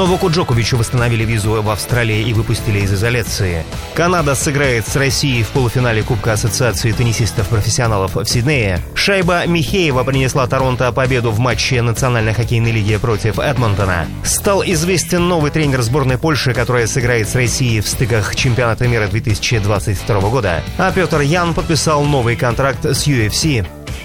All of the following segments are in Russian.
Новаку Джоковичу восстановили визу в Австралии и выпустили из изоляции. Канада сыграет с Россией в полуфинале Кубка Ассоциации теннисистов-профессионалов в Сиднее. Шайба Михеева принесла Торонто победу в матче Национальной хоккейной лиги против Эдмонтона. Стал известен новый тренер сборной Польши, которая сыграет с Россией в стыках чемпионата мира 2022 года. А Петр Ян подписал новый контракт с UFC.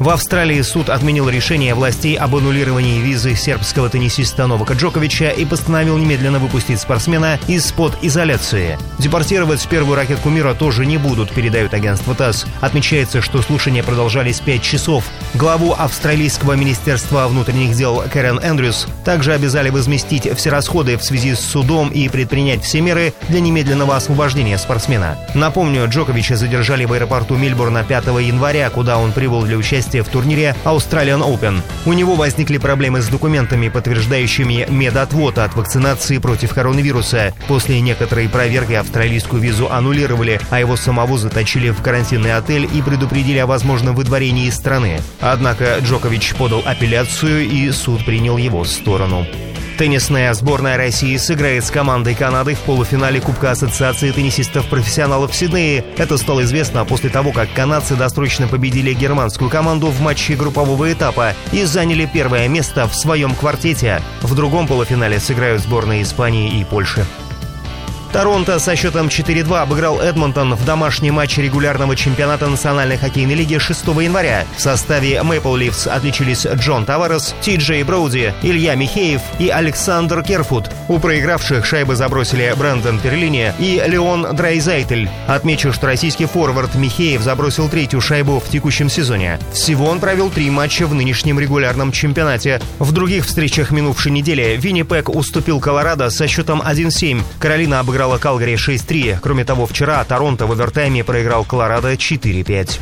В Австралии суд отменил решение властей об аннулировании визы сербского теннисиста Новака Джоковича и постановил немедленно выпустить спортсмена из-под изоляции. Депортировать первую ракетку мира тоже не будут, передают агентство ТАСС. Отмечается, что слушания продолжались 5 часов. Главу австралийского министерства внутренних дел Кэрен Эндрюс также обязали возместить все расходы в связи с судом и предпринять все меры для немедленного освобождения спортсмена. Напомню, Джоковича задержали в аэропорту Мельбурна 5 января, куда он прибыл для участия участие в турнире Australian Open. У него возникли проблемы с документами, подтверждающими медотвод от вакцинации против коронавируса. После некоторой проверки австралийскую визу аннулировали, а его самого заточили в карантинный отель и предупредили о возможном выдворении из страны. Однако Джокович подал апелляцию и суд принял его сторону. Теннисная сборная России сыграет с командой Канады в полуфинале Кубка Ассоциации теннисистов-профессионалов в Сиднее. Это стало известно после того, как канадцы досрочно победили германскую команду в матче группового этапа и заняли первое место в своем квартете. В другом полуфинале сыграют сборные Испании и Польши. Торонто со счетом 4-2 обыграл Эдмонтон в домашнем матче регулярного чемпионата Национальной хоккейной лиги 6 января. В составе Maple Leafs отличились Джон Таварес, Ти Джей Броуди, Илья Михеев и Александр Керфут. У проигравших шайбы забросили Брэндон Перлини и Леон Драйзайтель. Отмечу, что российский форвард Михеев забросил третью шайбу в текущем сезоне. Всего он провел три матча в нынешнем регулярном чемпионате. В других встречах минувшей недели Виннипек уступил Колорадо со счетом 1-7. Каролина обыграла проиграла Калгари 6-3. Кроме того, вчера Торонто в овертайме проиграл Колорадо 4-5.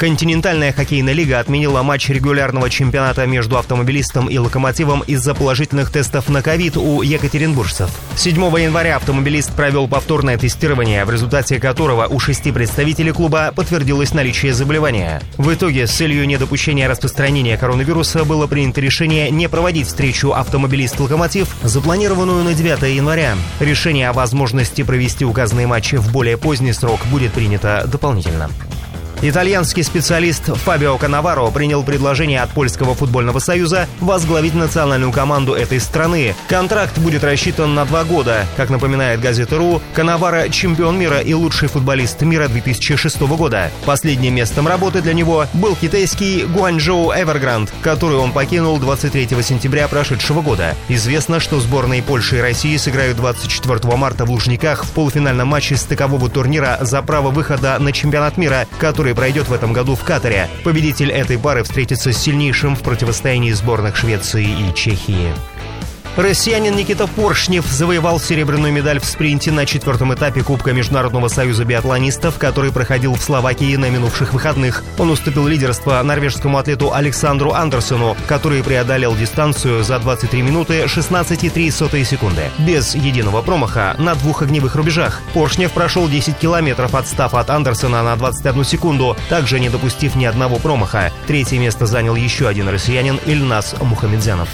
Континентальная хоккейная лига отменила матч регулярного чемпионата между автомобилистом и локомотивом из-за положительных тестов на ковид у екатеринбуржцев. 7 января автомобилист провел повторное тестирование, в результате которого у шести представителей клуба подтвердилось наличие заболевания. В итоге с целью недопущения распространения коронавируса было принято решение не проводить встречу автомобилист-локомотив, запланированную на 9 января. Решение о возможности провести указанные матчи в более поздний срок будет принято дополнительно. Итальянский специалист Фабио Канаваро принял предложение от Польского футбольного союза возглавить национальную команду этой страны. Контракт будет рассчитан на два года. Как напоминает газета РУ, Канаваро – чемпион мира и лучший футболист мира 2006 года. Последним местом работы для него был китайский Гуанчжоу Эвергранд, который он покинул 23 сентября прошедшего года. Известно, что сборные Польши и России сыграют 24 марта в Лужниках в полуфинальном матче стыкового турнира за право выхода на чемпионат мира, который который пройдет в этом году в Катаре. Победитель этой пары встретится с сильнейшим в противостоянии сборных Швеции и Чехии. Россиянин Никита Поршнев завоевал серебряную медаль в спринте на четвертом этапе Кубка Международного союза биатлонистов, который проходил в Словакии на минувших выходных. Он уступил лидерство норвежскому атлету Александру Андерсону, который преодолел дистанцию за 23 минуты 16,3 секунды. Без единого промаха на двух огневых рубежах. Поршнев прошел 10 километров, отстав от Андерсона на 21 секунду, также не допустив ни одного промаха. Третье место занял еще один россиянин Ильнас Мухамедзянов.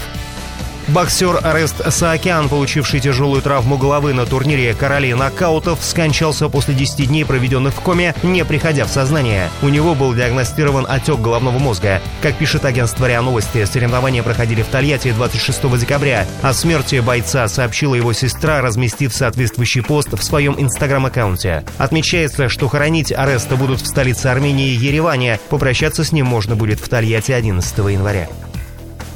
Боксер Арест Саакян, получивший тяжелую травму головы на турнире «Короли нокаутов», скончался после 10 дней, проведенных в коме, не приходя в сознание. У него был диагностирован отек головного мозга. Как пишет агентство РИА Новости, соревнования проходили в Тольятти 26 декабря. О смерти бойца сообщила его сестра, разместив соответствующий пост в своем инстаграм-аккаунте. Отмечается, что хоронить Ареста будут в столице Армении Ереване. Попрощаться с ним можно будет в Тольятти 11 января.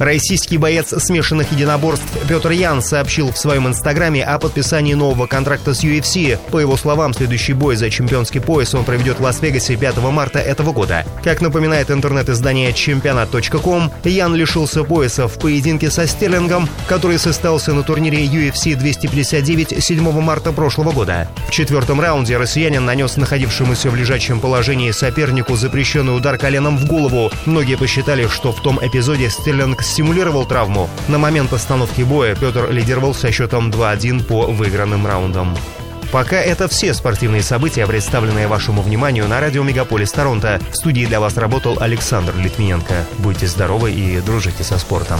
Российский боец смешанных единоборств Петр Ян сообщил в своем инстаграме о подписании нового контракта с UFC. По его словам, следующий бой за чемпионский пояс он проведет в Лас-Вегасе 5 марта этого года. Как напоминает интернет-издание чемпионат.ком, Ян лишился пояса в поединке со Стерлингом, который состоялся на турнире UFC 259 7 марта прошлого года. В четвертом раунде россиянин нанес находившемуся в лежачем положении сопернику запрещенный удар коленом в голову. Многие посчитали, что в том эпизоде Стерлинг симулировал травму. На момент остановки боя Петр лидировал со счетом 2-1 по выигранным раундам. Пока это все спортивные события, представленные вашему вниманию на радио Мегаполис Торонто. В студии для вас работал Александр Литвиненко. Будьте здоровы и дружите со спортом.